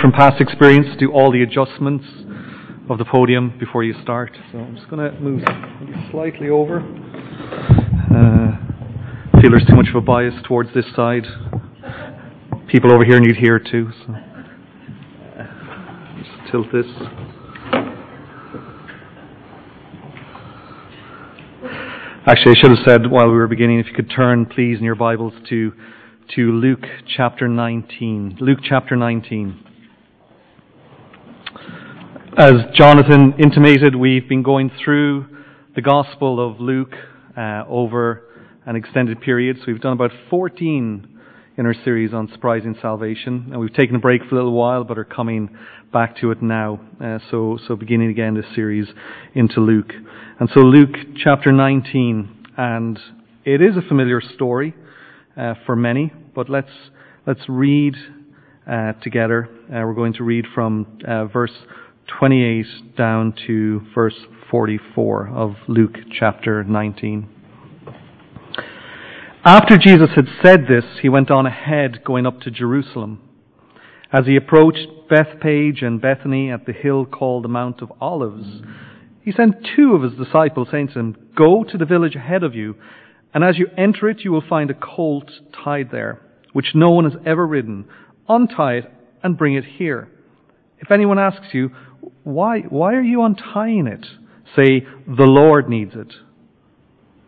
from past experience, do all the adjustments of the podium before you start. So I'm just going to move slightly over. Uh, feel there's too much of a bias towards this side. People over here need here too. So just tilt this. Actually, I should have said while we were beginning, if you could turn, please, in your Bibles to to Luke chapter 19. Luke chapter 19. As Jonathan intimated, we've been going through the Gospel of Luke uh, over an extended period. So we've done about 14 in our series on surprising salvation, and we've taken a break for a little while, but are coming back to it now. Uh, so, so beginning again this series into Luke, and so Luke chapter 19, and it is a familiar story uh, for many, but let's let's read uh, together. Uh, we're going to read from uh, verse 28 down to verse 44 of Luke chapter 19. After Jesus had said this, he went on ahead, going up to Jerusalem. As he approached Bethphage and Bethany at the hill called the Mount of Olives, he sent two of his disciples, saying to them, Go to the village ahead of you, and as you enter it, you will find a colt tied there, which no one has ever ridden. Untie it and bring it here. If anyone asks you, why, why are you untying it? Say, the Lord needs it.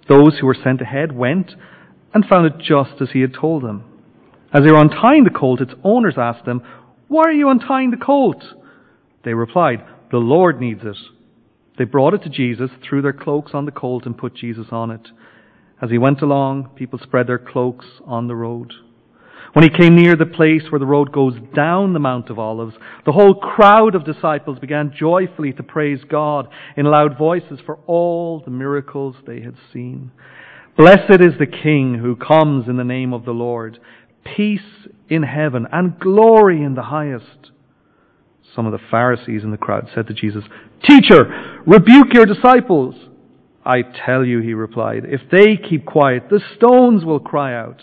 Those who were sent ahead went and found it just as he had told them. As they were untying the colt, its owners asked them, Why are you untying the colt? They replied, The Lord needs it. They brought it to Jesus, threw their cloaks on the colt, and put Jesus on it. As he went along, people spread their cloaks on the road. When he came near the place where the road goes down the Mount of Olives, the whole crowd of disciples began joyfully to praise God in loud voices for all the miracles they had seen. Blessed is the King who comes in the name of the Lord. Peace in heaven and glory in the highest. Some of the Pharisees in the crowd said to Jesus, Teacher, rebuke your disciples. I tell you, he replied, if they keep quiet, the stones will cry out.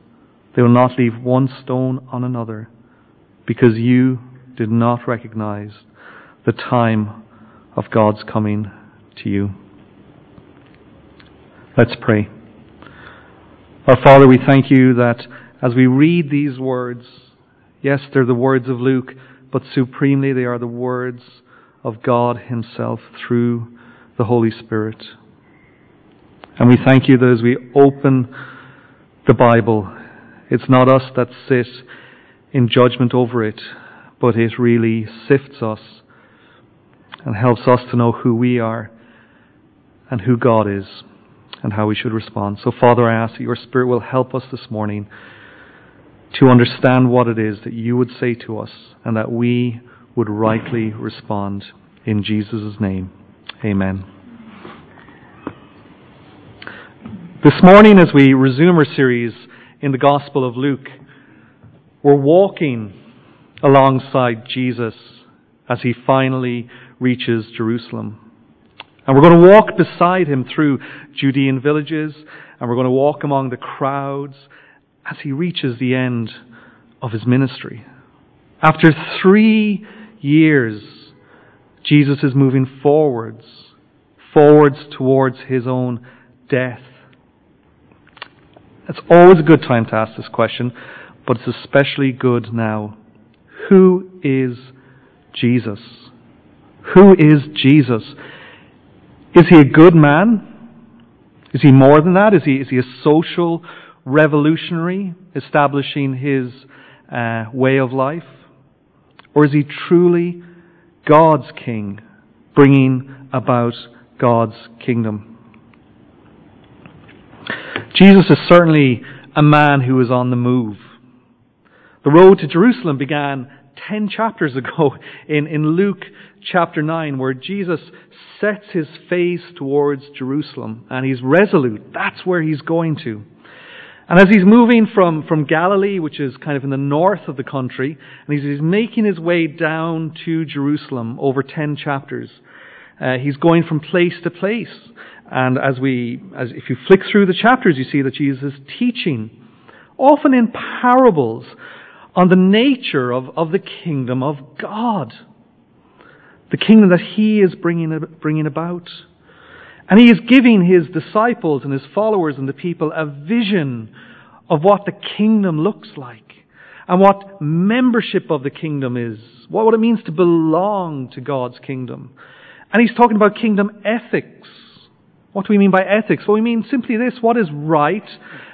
They will not leave one stone on another, because you did not recognize the time of God's coming to you. Let's pray. Our Father, we thank you that as we read these words, yes, they're the words of Luke, but supremely they are the words of God Himself through the Holy Spirit. And we thank you that as we open the Bible, it's not us that sit in judgment over it, but it really sifts us and helps us to know who we are and who God is and how we should respond. So, Father, I ask that your Spirit will help us this morning to understand what it is that you would say to us and that we would rightly respond. In Jesus' name, amen. This morning, as we resume our series in the Gospel of Luke, we're walking alongside Jesus as he finally reaches Jerusalem. And we're going to walk beside him through Judean villages, and we're going to walk among the crowds as he reaches the end of his ministry. After three years, Jesus is moving forwards, forwards towards his own death. It's always a good time to ask this question, but it's especially good now. Who is Jesus? Who is Jesus? Is he a good man? Is he more than that? Is he, is he a social revolutionary establishing his uh, way of life? Or is he truly God's king, bringing about God's kingdom? Jesus is certainly a man who is on the move. The road to Jerusalem began 10 chapters ago in, in Luke chapter 9 where Jesus sets his face towards Jerusalem and he's resolute. That's where he's going to. And as he's moving from, from Galilee, which is kind of in the north of the country, and he's, he's making his way down to Jerusalem over 10 chapters, uh, he's going from place to place. And as we, as if you flick through the chapters, you see that Jesus is teaching, often in parables, on the nature of, of the kingdom of God. The kingdom that he is bringing, bringing about. And he is giving his disciples and his followers and the people a vision of what the kingdom looks like and what membership of the kingdom is, what it means to belong to God's kingdom. And he's talking about kingdom ethics. What do we mean by ethics? Well, we mean simply this what is right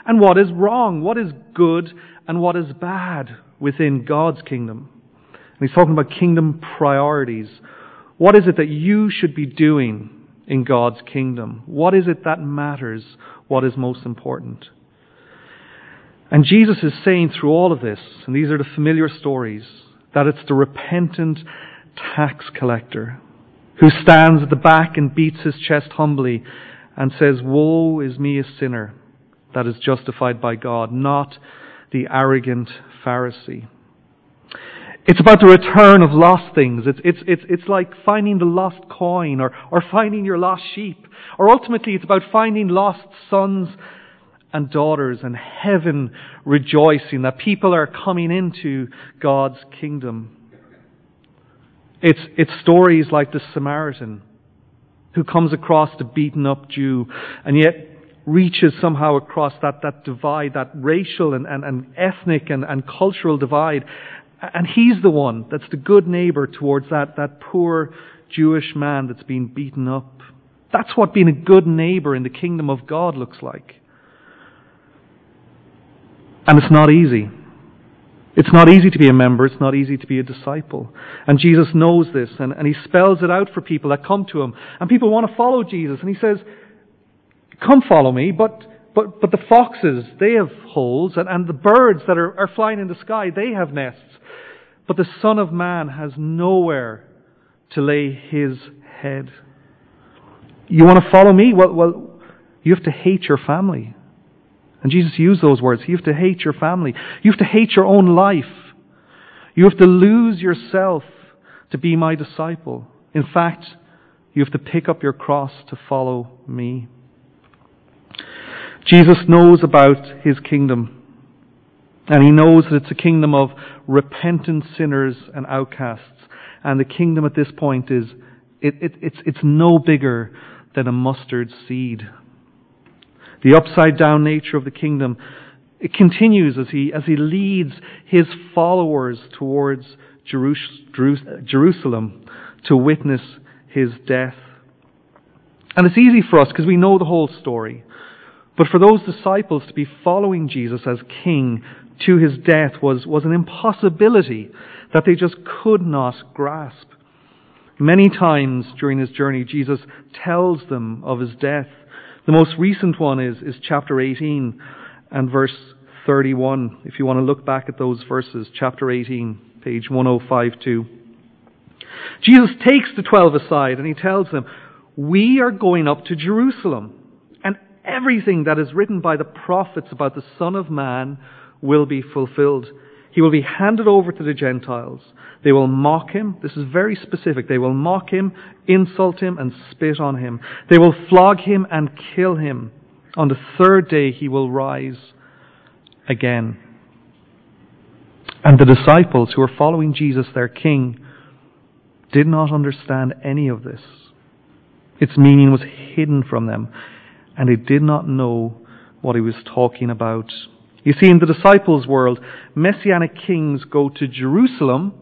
and what is wrong, what is good and what is bad within God's kingdom. And he's talking about kingdom priorities. What is it that you should be doing in God's kingdom? What is it that matters? What is most important? And Jesus is saying through all of this, and these are the familiar stories, that it's the repentant tax collector who stands at the back and beats his chest humbly and says, Woe is me, a sinner, that is justified by God, not the arrogant Pharisee. It's about the return of lost things. It's, it's, it's, it's like finding the lost coin or, or finding your lost sheep. Or ultimately, it's about finding lost sons and daughters and heaven rejoicing that people are coming into God's kingdom. It's, it's stories like the Samaritan who comes across the beaten up Jew and yet reaches somehow across that, that divide, that racial and, and, and ethnic and, and cultural divide. And he's the one that's the good neighbor towards that, that poor Jewish man that's been beaten up. That's what being a good neighbor in the kingdom of God looks like. And it's not easy. It's not easy to be a member. It's not easy to be a disciple. And Jesus knows this, and, and he spells it out for people that come to him. And people want to follow Jesus. And he says, Come follow me, but, but, but the foxes, they have holes, and, and the birds that are, are flying in the sky, they have nests. But the Son of Man has nowhere to lay his head. You want to follow me? Well, well, you have to hate your family. And Jesus used those words. You have to hate your family. You have to hate your own life. You have to lose yourself to be my disciple. In fact, you have to pick up your cross to follow me. Jesus knows about his kingdom. And he knows that it's a kingdom of repentant sinners and outcasts. And the kingdom at this point is, it, it, it's, it's no bigger than a mustard seed. The upside down nature of the kingdom, it continues as he, as he leads his followers towards Jerusalem to witness his death. And it's easy for us because we know the whole story. But for those disciples to be following Jesus as king to his death was, was an impossibility that they just could not grasp. Many times during his journey, Jesus tells them of his death. The most recent one is, is chapter 18 and verse 31. If you want to look back at those verses, chapter 18, page 1052. Jesus takes the twelve aside and he tells them, We are going up to Jerusalem, and everything that is written by the prophets about the Son of Man will be fulfilled. He will be handed over to the Gentiles. They will mock him. This is very specific. They will mock him, insult him, and spit on him. They will flog him and kill him. On the third day he will rise again. And the disciples who were following Jesus, their king, did not understand any of this. Its meaning was hidden from them, and they did not know what he was talking about. You see, in the disciples' world, messianic kings go to Jerusalem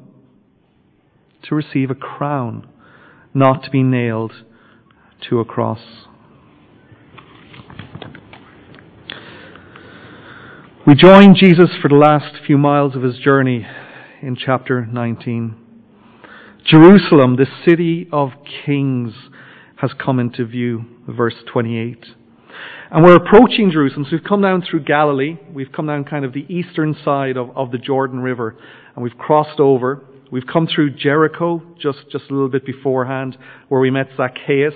to receive a crown, not to be nailed to a cross. We join Jesus for the last few miles of his journey in chapter 19. Jerusalem, the city of kings, has come into view, verse 28. And we're approaching Jerusalem. So we've come down through Galilee. We've come down kind of the eastern side of, of the Jordan River. And we've crossed over. We've come through Jericho just, just a little bit beforehand, where we met Zacchaeus,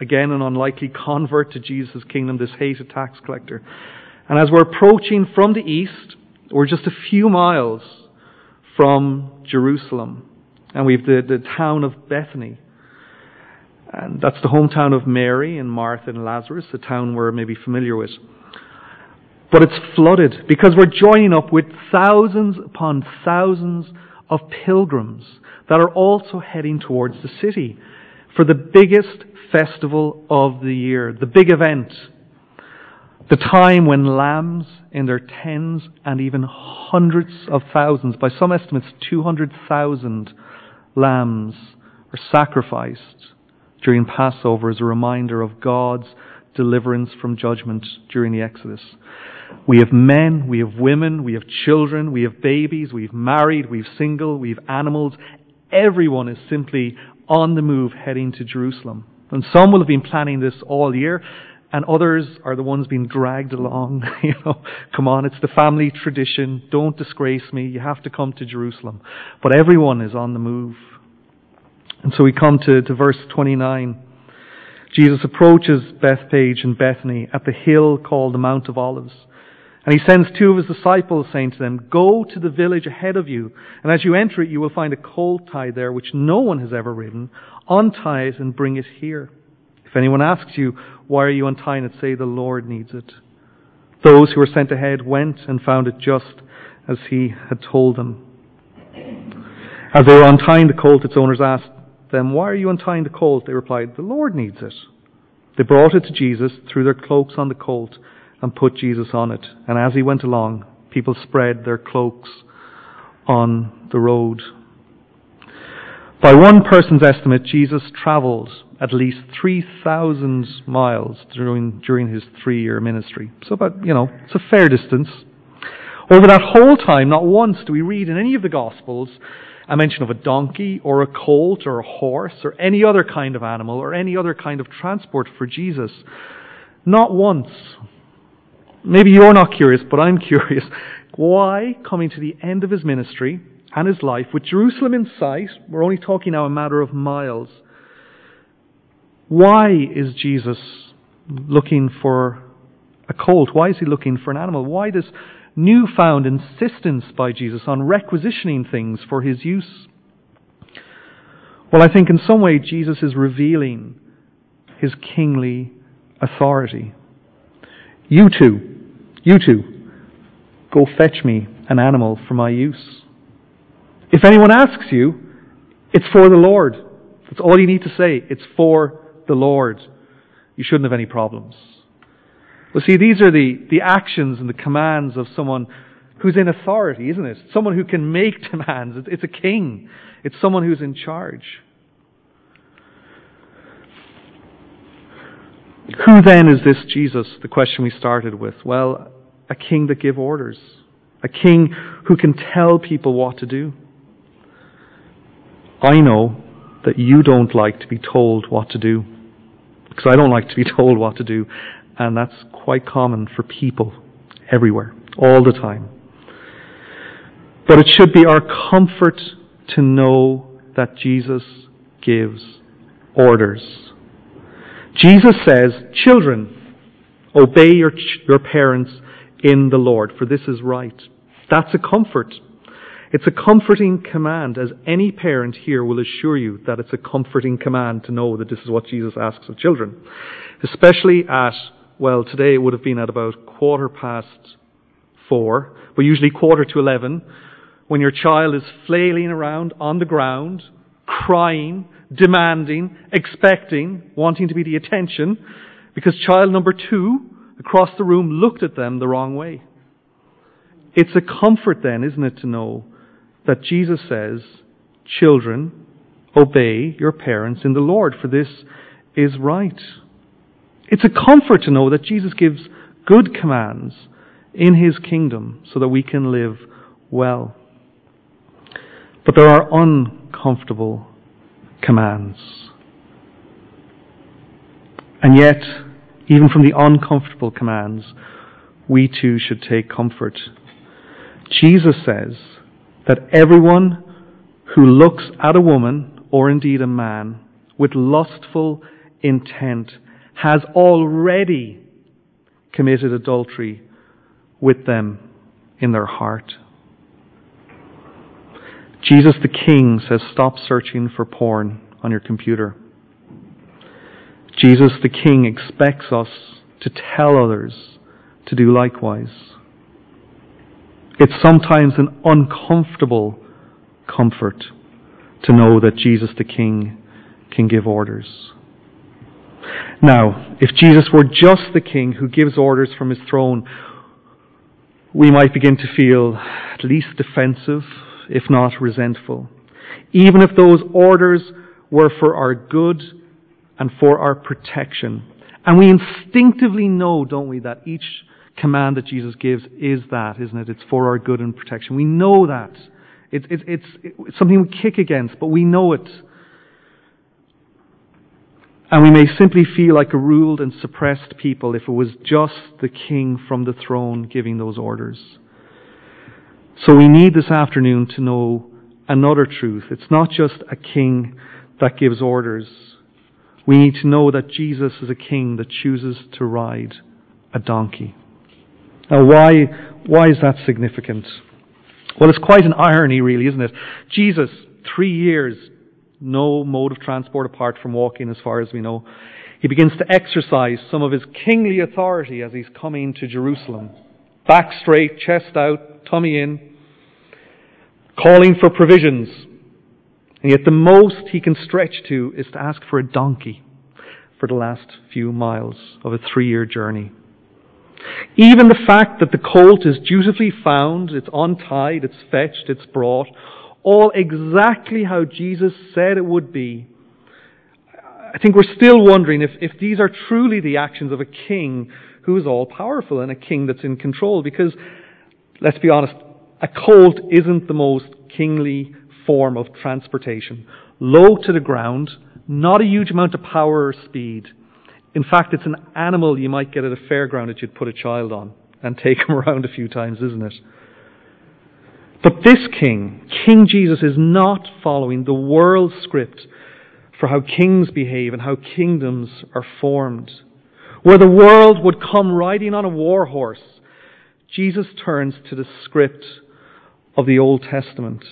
again an unlikely convert to Jesus' kingdom, this hated tax collector. And as we're approaching from the east, we're just a few miles from Jerusalem. And we've the, the town of Bethany. And that's the hometown of Mary and Martha and Lazarus, a town we're maybe familiar with. But it's flooded because we're joining up with thousands upon thousands of pilgrims that are also heading towards the city for the biggest festival of the year, the big event. The time when lambs in their tens and even hundreds of thousands, by some estimates 200,000 lambs, are sacrificed during Passover as a reminder of God's deliverance from judgment during the Exodus. We have men, we have women, we have children, we have babies, we've married, we've single, we've animals. Everyone is simply on the move heading to Jerusalem. And some will have been planning this all year, and others are the ones being dragged along. you know, come on, it's the family tradition. Don't disgrace me. You have to come to Jerusalem. But everyone is on the move. And so we come to, to verse 29. Jesus approaches Bethphage and Bethany at the hill called the Mount of Olives. And he sends two of his disciples, saying to them, Go to the village ahead of you, and as you enter it, you will find a colt tied there, which no one has ever ridden. Untie it and bring it here. If anyone asks you, Why are you untying it? say, The Lord needs it. Those who were sent ahead went and found it just as he had told them. As they were untying the colt, its owners asked them, Why are you untying the colt? They replied, The Lord needs it. They brought it to Jesus, threw their cloaks on the colt, and put Jesus on it. And as he went along, people spread their cloaks on the road. By one person's estimate, Jesus traveled at least 3,000 miles during, during his three year ministry. So, about, you know, it's a fair distance. Over that whole time, not once do we read in any of the Gospels a mention of a donkey or a colt or a horse or any other kind of animal or any other kind of transport for Jesus. Not once. Maybe you're not curious, but I'm curious. Why, coming to the end of his ministry and his life, with Jerusalem in sight, we're only talking now a matter of miles, why is Jesus looking for a colt? Why is he looking for an animal? Why this newfound insistence by Jesus on requisitioning things for his use? Well, I think in some way Jesus is revealing his kingly authority. You two, you two, go fetch me an animal for my use. If anyone asks you, it's for the Lord. That's all you need to say. It's for the Lord. You shouldn't have any problems. Well, see, these are the, the actions and the commands of someone who's in authority, isn't it? Someone who can make demands. It's, it's a king. It's someone who's in charge. Who then is this Jesus? The question we started with. Well, a king that gives orders. A king who can tell people what to do. I know that you don't like to be told what to do. Because I don't like to be told what to do. And that's quite common for people everywhere, all the time. But it should be our comfort to know that Jesus gives orders. Jesus says, Children, obey your, your parents in the Lord, for this is right. That's a comfort. It's a comforting command, as any parent here will assure you that it's a comforting command to know that this is what Jesus asks of children. Especially at, well, today it would have been at about quarter past four, but usually quarter to eleven, when your child is flailing around on the ground, crying, demanding, expecting, wanting to be the attention, because child number two across the room looked at them the wrong way. It's a comfort then, isn't it, to know that Jesus says, Children, obey your parents in the Lord, for this is right. It's a comfort to know that Jesus gives good commands in his kingdom so that we can live well. But there are uncomfortable commands. And yet, even from the uncomfortable commands, we too should take comfort. Jesus says that everyone who looks at a woman, or indeed a man, with lustful intent has already committed adultery with them in their heart. Jesus the King says, Stop searching for porn on your computer. Jesus the King expects us to tell others to do likewise. It's sometimes an uncomfortable comfort to know that Jesus the King can give orders. Now, if Jesus were just the King who gives orders from his throne, we might begin to feel at least defensive, if not resentful. Even if those orders were for our good and for our protection. And we instinctively know, don't we, that each command that Jesus gives is that, isn't it? It's for our good and protection. We know that. It, it, it's, it's something we kick against, but we know it. And we may simply feel like a ruled and suppressed people if it was just the king from the throne giving those orders. So we need this afternoon to know another truth. It's not just a king that gives orders. We need to know that Jesus is a king that chooses to ride a donkey. Now why, why is that significant? Well, it's quite an irony really, isn't it? Jesus, three years no mode of transport apart from walking as far as we know. He begins to exercise some of his kingly authority as he's coming to Jerusalem. Back straight, chest out, tummy in, calling for provisions. And yet the most he can stretch to is to ask for a donkey for the last few miles of a three year journey. Even the fact that the colt is dutifully found, it's untied, it's fetched, it's brought, all exactly how Jesus said it would be, I think we're still wondering if, if these are truly the actions of a king who is all powerful and a king that's in control. Because, let's be honest, a colt isn't the most kingly form of transportation. Low to the ground, not a huge amount of power or speed. In fact, it's an animal you might get at a fairground that you'd put a child on and take him around a few times, isn't it? But this king, King Jesus, is not following the world script for how kings behave and how kingdoms are formed. Where the world would come riding on a war horse, Jesus turns to the script of the Old Testament.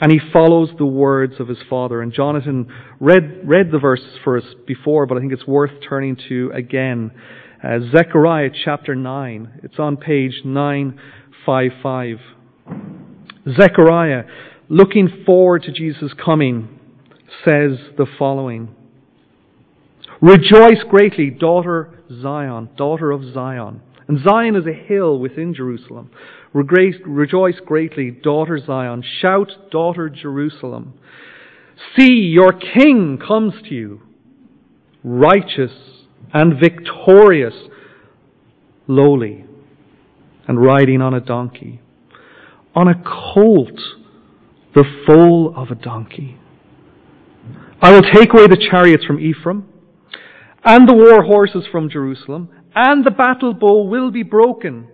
And he follows the words of his father. And Jonathan read, read the verses for us before, but I think it's worth turning to again. Uh, Zechariah chapter 9. It's on page 955. Zechariah, looking forward to Jesus' coming, says the following Rejoice greatly, daughter Zion, daughter of Zion. And Zion is a hill within Jerusalem. Rejoice greatly, daughter Zion. Shout, daughter Jerusalem. See, your king comes to you, righteous and victorious, lowly, and riding on a donkey on a colt, the foal of a donkey. I will take away the chariots from Ephraim, and the war horses from Jerusalem, and the battle bow will be broken.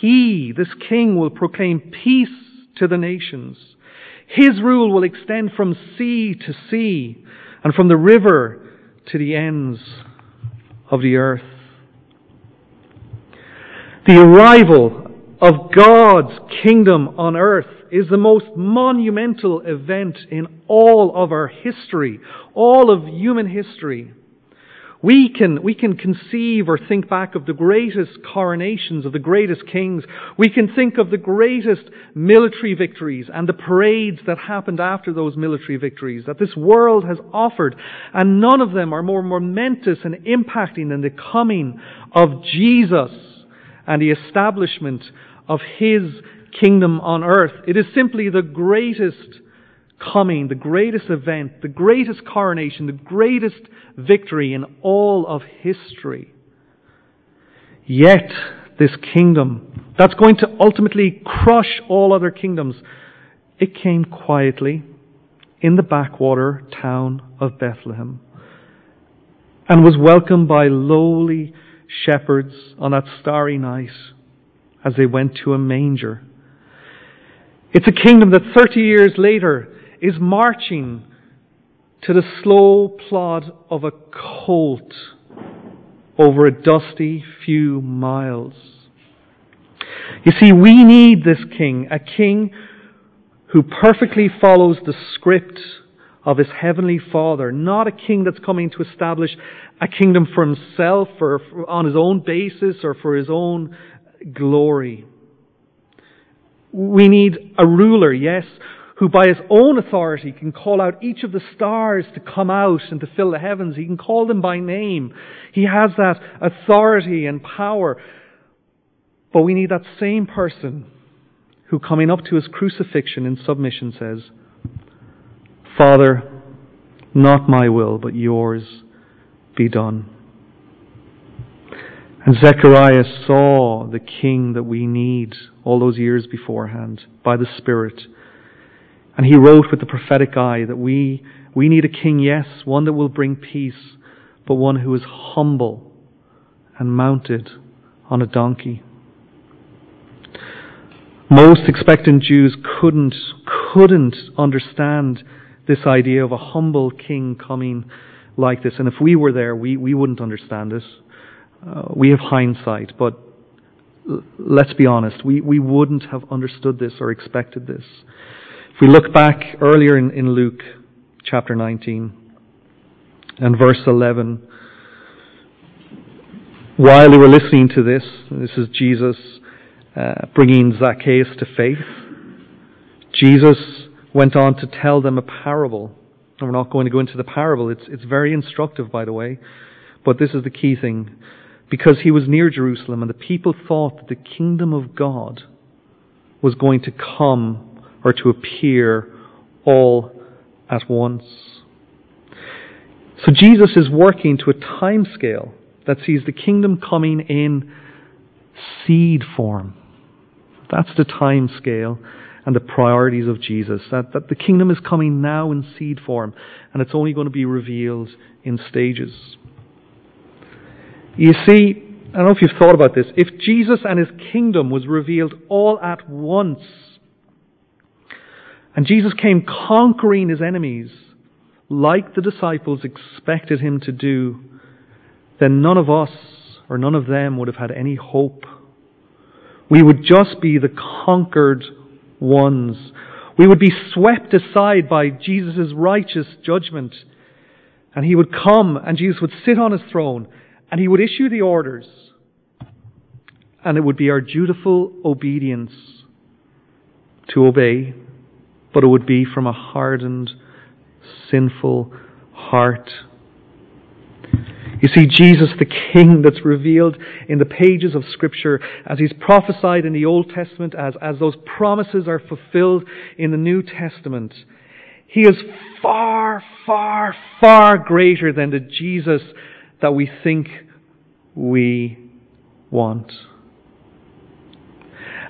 He, this king, will proclaim peace to the nations. His rule will extend from sea to sea, and from the river to the ends of the earth. The arrival of God's kingdom on earth is the most monumental event in all of our history, all of human history. We can, we can conceive or think back of the greatest coronations of the greatest kings. We can think of the greatest military victories and the parades that happened after those military victories that this world has offered. And none of them are more momentous and impacting than the coming of Jesus and the establishment of His kingdom on earth. It is simply the greatest coming, the greatest event, the greatest coronation, the greatest victory in all of history. Yet, this kingdom that's going to ultimately crush all other kingdoms, it came quietly in the backwater town of Bethlehem and was welcomed by lowly shepherds on that starry night as they went to a manger. It's a kingdom that 30 years later is marching to the slow plod of a colt over a dusty few miles. You see, we need this king, a king who perfectly follows the script of his heavenly Father, not a king that's coming to establish a kingdom for himself or on his own basis or for his own glory. We need a ruler, yes, who by his own authority can call out each of the stars to come out and to fill the heavens. He can call them by name. He has that authority and power. But we need that same person who, coming up to his crucifixion in submission, says, Father, not my will, but yours be done. And Zechariah saw the king that we need all those years beforehand by the Spirit. And he wrote with the prophetic eye that we, we need a king, yes, one that will bring peace, but one who is humble and mounted on a donkey. Most expectant Jews couldn't, couldn't understand this idea of a humble king coming like this. And if we were there, we, we wouldn't understand this. Uh, we have hindsight, but let's be honest, we, we wouldn't have understood this or expected this. If we look back earlier in, in Luke chapter 19 and verse 11, while they were listening to this, this is Jesus uh, bringing Zacchaeus to faith, Jesus went on to tell them a parable. And we're not going to go into the parable. It's, it's very instructive, by the way. But this is the key thing. Because he was near Jerusalem and the people thought that the kingdom of God was going to come or to appear all at once. So Jesus is working to a time scale that sees the kingdom coming in seed form. That's the time scale and the priorities of Jesus. That, that the kingdom is coming now in seed form and it's only going to be revealed in stages. You see, I don't know if you've thought about this. If Jesus and his kingdom was revealed all at once, and Jesus came conquering his enemies like the disciples expected him to do, then none of us or none of them would have had any hope. We would just be the conquered ones. We would be swept aside by Jesus' righteous judgment. And he would come and Jesus would sit on his throne and he would issue the orders. And it would be our dutiful obedience to obey but it would be from a hardened, sinful heart. You see, Jesus, the King that's revealed in the pages of Scripture, as He's prophesied in the Old Testament, as, as those promises are fulfilled in the New Testament, He is far, far, far greater than the Jesus that we think we want.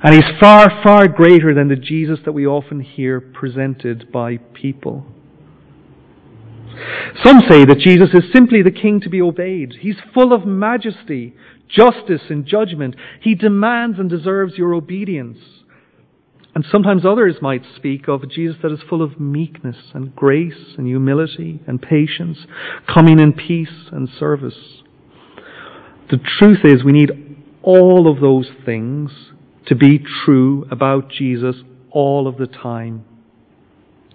And he's far, far greater than the Jesus that we often hear presented by people. Some say that Jesus is simply the king to be obeyed. He's full of majesty, justice, and judgment. He demands and deserves your obedience. And sometimes others might speak of a Jesus that is full of meekness and grace and humility and patience, coming in peace and service. The truth is, we need all of those things to be true about Jesus all of the time.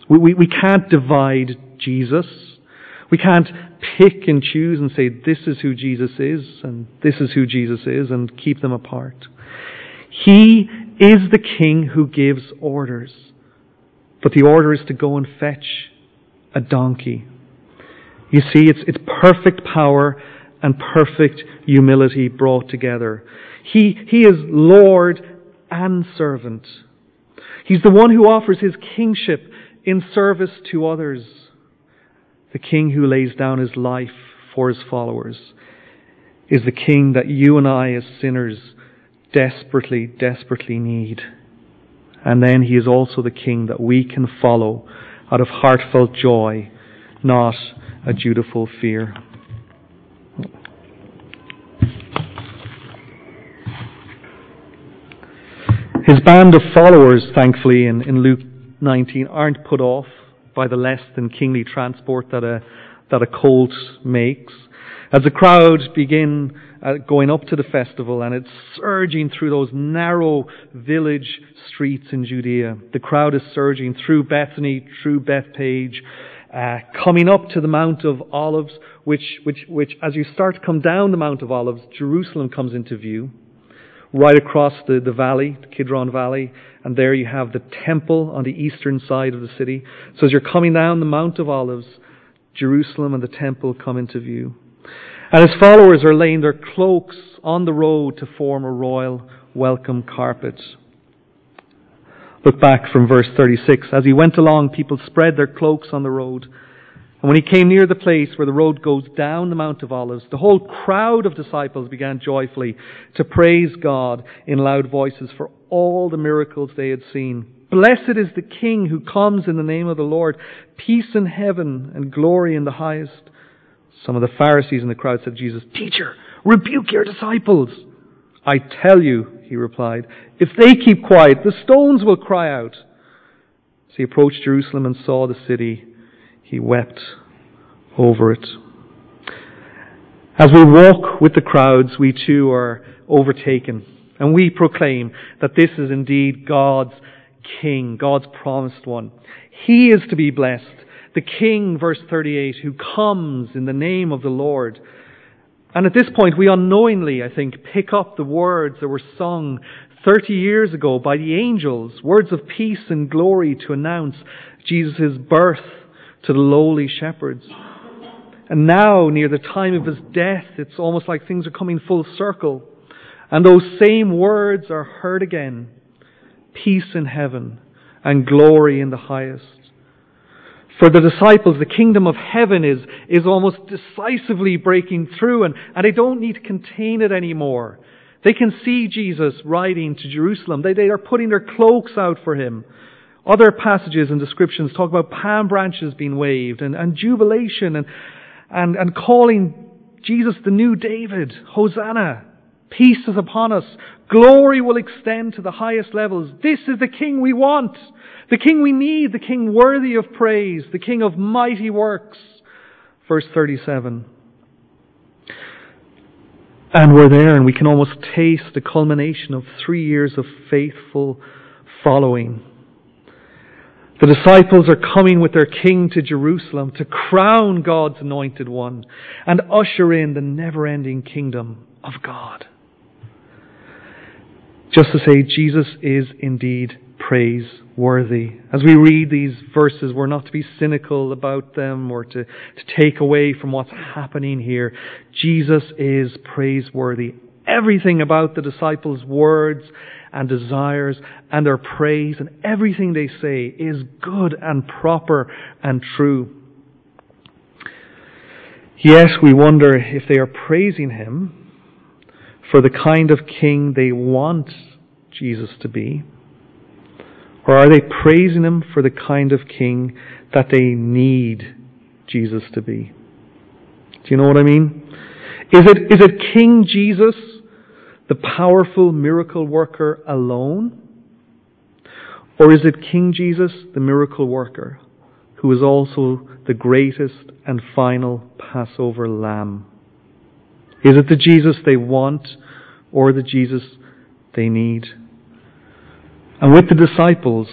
We, we, we can't divide Jesus. We can't pick and choose and say this is who Jesus is and this is who Jesus is and keep them apart. He is the king who gives orders. But the order is to go and fetch a donkey. You see, it's, it's perfect power and perfect humility brought together. He, he is Lord and servant. He's the one who offers his kingship in service to others. The king who lays down his life for his followers is the king that you and I as sinners desperately, desperately need. And then he is also the king that we can follow out of heartfelt joy, not a dutiful fear. His band of followers, thankfully, in, in Luke 19, aren't put off by the less than kingly transport that a, that a colt makes. As the crowd begin uh, going up to the festival and it's surging through those narrow village streets in Judea, the crowd is surging through Bethany, through Bethphage, uh, coming up to the Mount of Olives, which, which, which, as you start to come down the Mount of Olives, Jerusalem comes into view right across the, the valley, the Kidron Valley, and there you have the temple on the eastern side of the city. So as you're coming down the Mount of Olives, Jerusalem and the temple come into view. And his followers are laying their cloaks on the road to form a royal welcome carpet. Look back from verse 36. As he went along, people spread their cloaks on the road. And when he came near the place where the road goes down the Mount of Olives, the whole crowd of disciples began joyfully to praise God in loud voices for all the miracles they had seen. Blessed is the King who comes in the name of the Lord. Peace in heaven and glory in the highest. Some of the Pharisees in the crowd said to Jesus, Teacher, rebuke your disciples. I tell you, he replied, if they keep quiet, the stones will cry out. As he approached Jerusalem and saw the city, he wept over it. As we walk with the crowds, we too are overtaken. And we proclaim that this is indeed God's King, God's promised one. He is to be blessed. The King, verse 38, who comes in the name of the Lord. And at this point, we unknowingly, I think, pick up the words that were sung 30 years ago by the angels, words of peace and glory to announce Jesus' birth to the lowly shepherds. And now, near the time of his death, it's almost like things are coming full circle. And those same words are heard again. Peace in heaven and glory in the highest. For the disciples, the kingdom of heaven is, is almost decisively breaking through and, and they don't need to contain it anymore. They can see Jesus riding to Jerusalem. They, they are putting their cloaks out for him. Other passages and descriptions talk about palm branches being waved and, and jubilation and, and, and calling Jesus the new David. Hosanna. Peace is upon us. Glory will extend to the highest levels. This is the King we want. The King we need. The King worthy of praise. The King of mighty works. Verse 37. And we're there and we can almost taste the culmination of three years of faithful following. The disciples are coming with their king to Jerusalem to crown God's anointed one and usher in the never ending kingdom of God. Just to say, Jesus is indeed praiseworthy. As we read these verses, we're not to be cynical about them or to, to take away from what's happening here. Jesus is praiseworthy. Everything about the disciples' words and desires and their praise and everything they say is good and proper and true. Yes, we wonder if they are praising Him for the kind of king they want Jesus to be, or are they praising Him for the kind of king that they need Jesus to be? Do you know what I mean? Is it, is it King Jesus the powerful miracle worker alone? Or is it King Jesus, the miracle worker, who is also the greatest and final Passover lamb? Is it the Jesus they want or the Jesus they need? And with the disciples,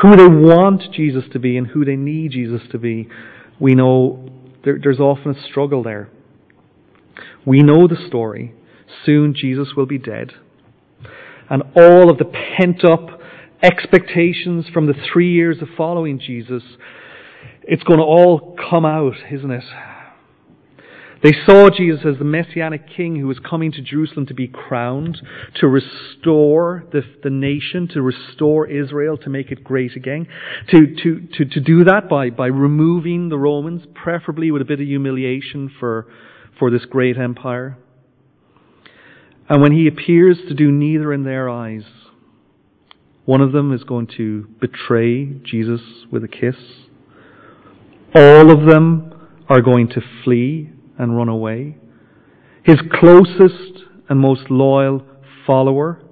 who they want Jesus to be and who they need Jesus to be, we know there, there's often a struggle there. We know the story. Soon Jesus will be dead. And all of the pent up expectations from the three years of following Jesus, it's going to all come out, isn't it? They saw Jesus as the messianic king who was coming to Jerusalem to be crowned, to restore the, the nation, to restore Israel, to make it great again. To, to, to, to do that by, by removing the Romans, preferably with a bit of humiliation for, for this great empire. And when he appears to do neither in their eyes, one of them is going to betray Jesus with a kiss. All of them are going to flee and run away. His closest and most loyal follower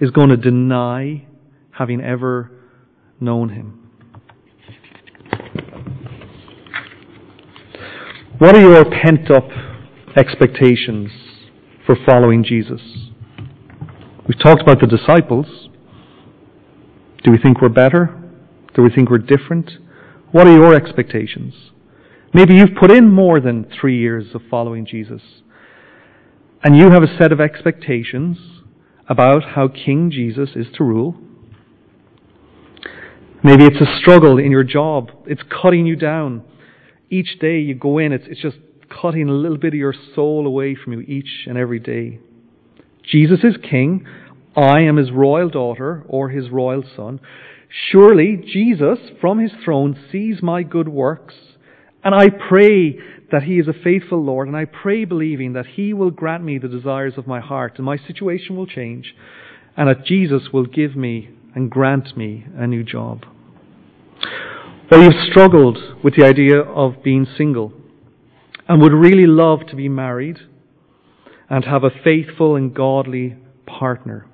is going to deny having ever known him. What are your pent up expectations for following Jesus? We've talked about the disciples. Do we think we're better? Do we think we're different? What are your expectations? Maybe you've put in more than three years of following Jesus. And you have a set of expectations about how King Jesus is to rule. Maybe it's a struggle in your job. It's cutting you down. Each day you go in, it's, it's just cutting a little bit of your soul away from you each and every day. Jesus is king. I am his royal daughter or his royal son. Surely Jesus from his throne sees my good works. And I pray that he is a faithful Lord. And I pray believing that he will grant me the desires of my heart and my situation will change. And that Jesus will give me and grant me a new job. Or you've struggled with the idea of being single and would really love to be married and have a faithful and godly partner.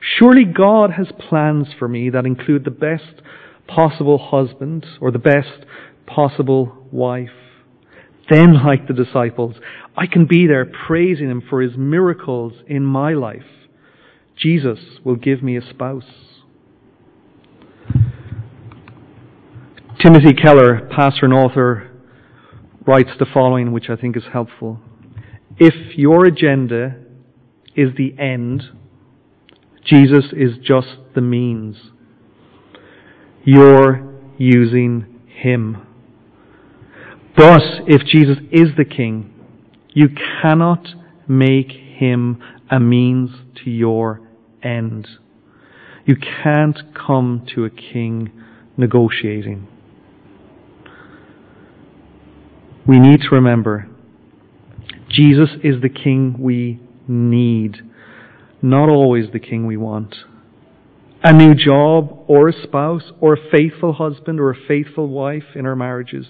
Surely God has plans for me that include the best possible husband or the best possible wife. Then, like the disciples, I can be there praising Him for His miracles in my life. Jesus will give me a spouse. Timothy Keller, pastor and author, writes the following, which I think is helpful. If your agenda is the end, Jesus is just the means. You're using Him. But if Jesus is the King, you cannot make Him a means to your end. You can't come to a King negotiating. We need to remember Jesus is the King we need not always the king we want. A new job or a spouse or a faithful husband or a faithful wife in our marriages.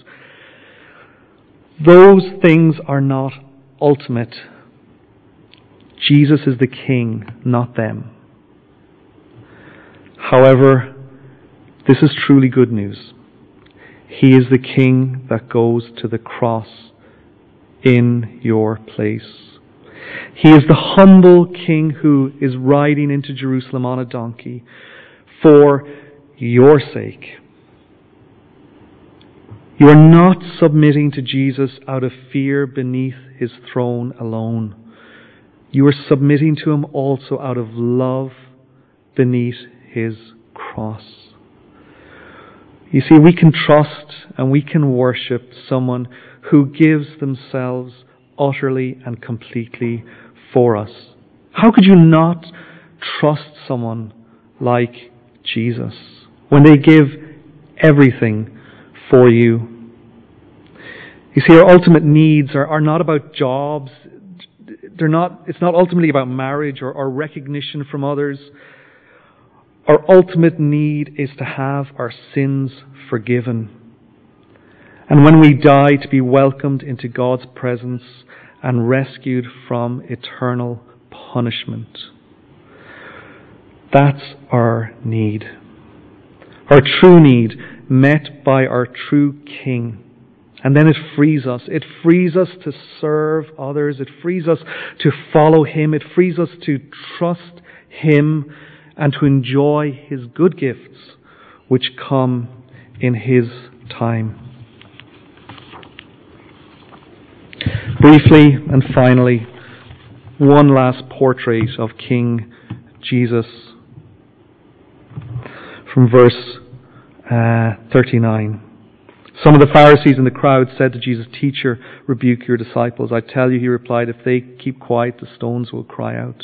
Those things are not ultimate. Jesus is the king, not them. However, this is truly good news. He is the king that goes to the cross in your place. He is the humble king who is riding into Jerusalem on a donkey for your sake. You are not submitting to Jesus out of fear beneath his throne alone. You are submitting to him also out of love beneath his cross. You see, we can trust and we can worship someone who gives themselves utterly and completely for us. How could you not trust someone like Jesus when they give everything for you? You see, our ultimate needs are, are not about jobs. They're not, it's not ultimately about marriage or, or recognition from others. Our ultimate need is to have our sins forgiven. And when we die, to be welcomed into God's presence and rescued from eternal punishment. That's our need. Our true need met by our true King. And then it frees us. It frees us to serve others. It frees us to follow Him. It frees us to trust Him and to enjoy His good gifts which come in His time. Briefly and finally, one last portrait of King Jesus from verse uh, 39. Some of the Pharisees in the crowd said to Jesus, Teacher, rebuke your disciples. I tell you, he replied, if they keep quiet, the stones will cry out.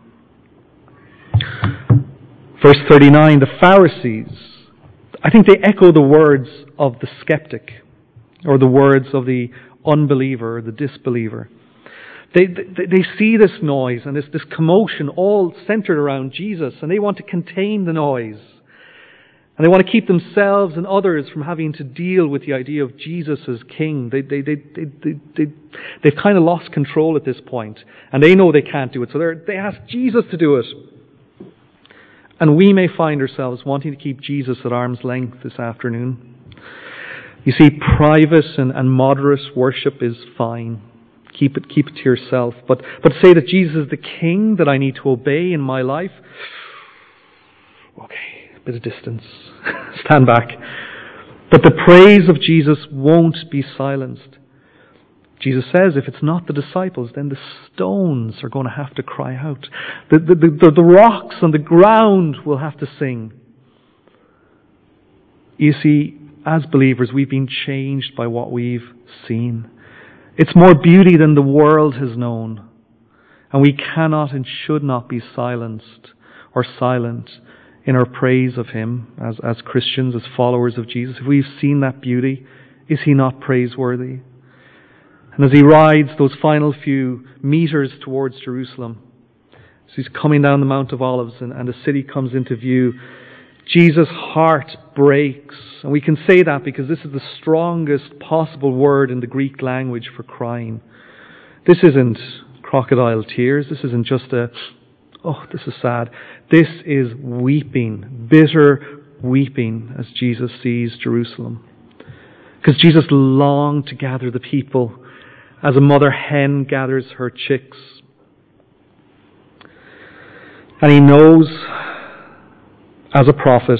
Verse 39, the Pharisees, I think they echo the words of the skeptic. or the words of the unbeliever the disbeliever. They, they, they see this noise and this, this commotion all centered around Jesus, and they want to contain the noise. And they want to keep themselves and others from having to deal with the idea of Jesus as king. They, they, they, they, they, they, they've kind of lost control at this point, and they know they can't do it, so they ask Jesus to do it. And we may find ourselves wanting to keep Jesus at arm's length this afternoon. You see, private and, and moderate worship is fine. Keep it, keep it to yourself. But, but say that Jesus is the king that I need to obey in my life. Okay, a bit of distance. Stand back. But the praise of Jesus won't be silenced. Jesus says if it's not the disciples, then the stones are going to have to cry out. The, the, the, the rocks and the ground will have to sing. You see, as believers, we've been changed by what we've seen. It's more beauty than the world has known. And we cannot and should not be silenced or silent in our praise of Him as, as Christians, as followers of Jesus. If we've seen that beauty, is He not praiseworthy? And as He rides those final few meters towards Jerusalem, as He's coming down the Mount of Olives and, and the city comes into view, Jesus' heart breaks. And we can say that because this is the strongest possible word in the Greek language for crying. This isn't crocodile tears. This isn't just a, oh, this is sad. This is weeping, bitter weeping as Jesus sees Jerusalem. Because Jesus longed to gather the people as a mother hen gathers her chicks. And he knows as a prophet,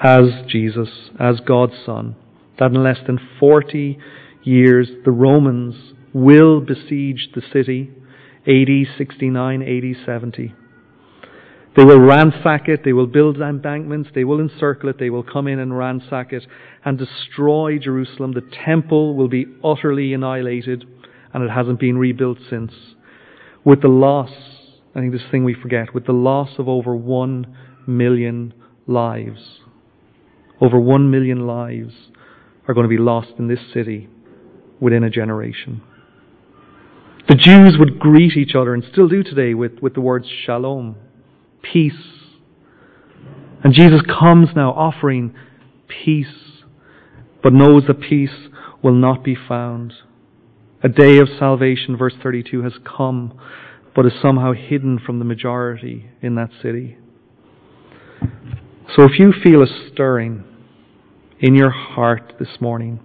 as Jesus, as God's Son, that in less than 40 years the Romans will besiege the city, AD 69, AD 70. They will ransack it, they will build embankments, they will encircle it, they will come in and ransack it and destroy Jerusalem. The temple will be utterly annihilated and it hasn't been rebuilt since. With the loss, I think this thing we forget, with the loss of over one million lives. Over one million lives are going to be lost in this city within a generation. The Jews would greet each other, and still do today, with, with the words shalom, peace. And Jesus comes now offering peace, but knows that peace will not be found. A day of salvation, verse 32, has come, but is somehow hidden from the majority in that city. So if you feel a stirring in your heart this morning,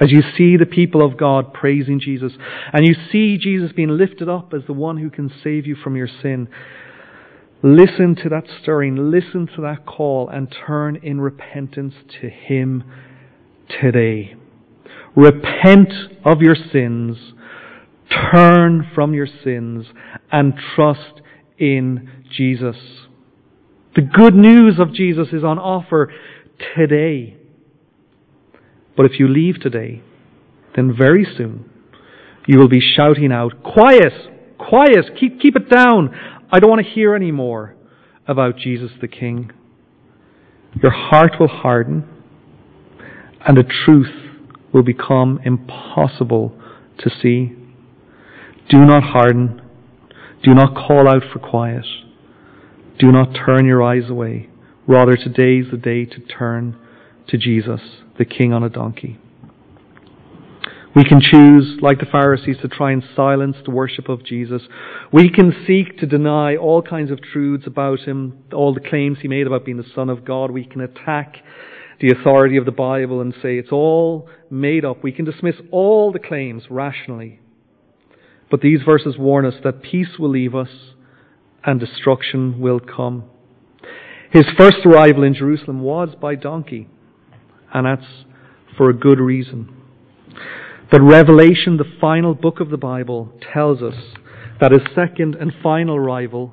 as you see the people of God praising Jesus, and you see Jesus being lifted up as the one who can save you from your sin, listen to that stirring, listen to that call, and turn in repentance to Him today. Repent of your sins, turn from your sins, and trust in Jesus. The good news of Jesus is on offer today. But if you leave today, then very soon you will be shouting out, Quiet! Quiet! Keep, keep it down! I don't want to hear any more about Jesus the King. Your heart will harden, and the truth will become impossible to see. Do not harden. Do not call out for quiet. Do not turn your eyes away. Rather, today is the day to turn to Jesus, the King on a donkey. We can choose, like the Pharisees, to try and silence the worship of Jesus. We can seek to deny all kinds of truths about him, all the claims he made about being the Son of God. We can attack the authority of the Bible and say it's all made up. We can dismiss all the claims rationally. But these verses warn us that peace will leave us and destruction will come. His first arrival in Jerusalem was by donkey, and that's for a good reason. But Revelation, the final book of the Bible, tells us that his second and final arrival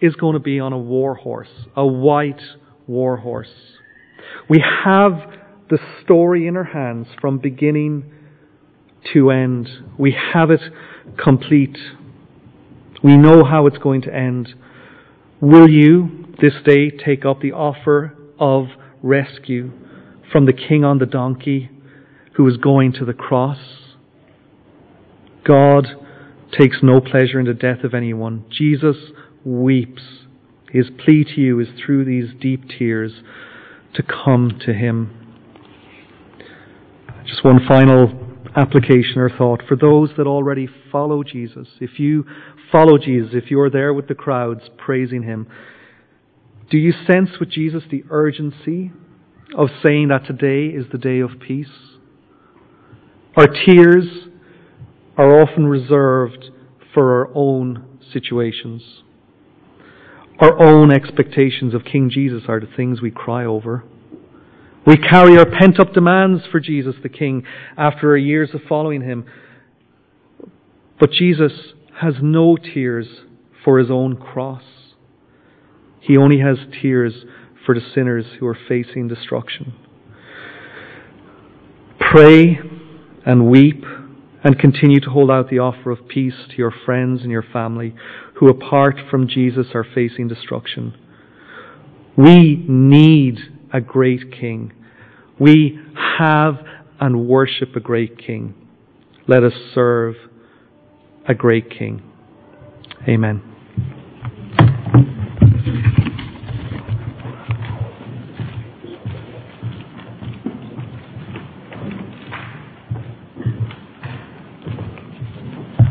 is going to be on a war horse, a white war horse. We have the story in our hands from beginning to end. We have it complete. We know how it's going to end. Will you this day take up the offer of rescue from the king on the donkey who was going to the cross. God takes no pleasure in the death of anyone. Jesus weeps. His plea to you is through these deep tears to come to Him. Just one final application or thought. For those that already follow Jesus, if you follow Jesus, if you're there with the crowds praising Him, do you sense with Jesus the urgency of saying that today is the day of peace? Our tears are often reserved for our own situations. Our own expectations of King Jesus are the things we cry over. We carry our pent up demands for Jesus the King after our years of following him. But Jesus has no tears for his own cross. He only has tears for the sinners who are facing destruction. Pray and weep and continue to hold out the offer of peace to your friends and your family who, apart from Jesus, are facing destruction. We need a great king. We have and worship a great king. Let us serve a great king. Amen.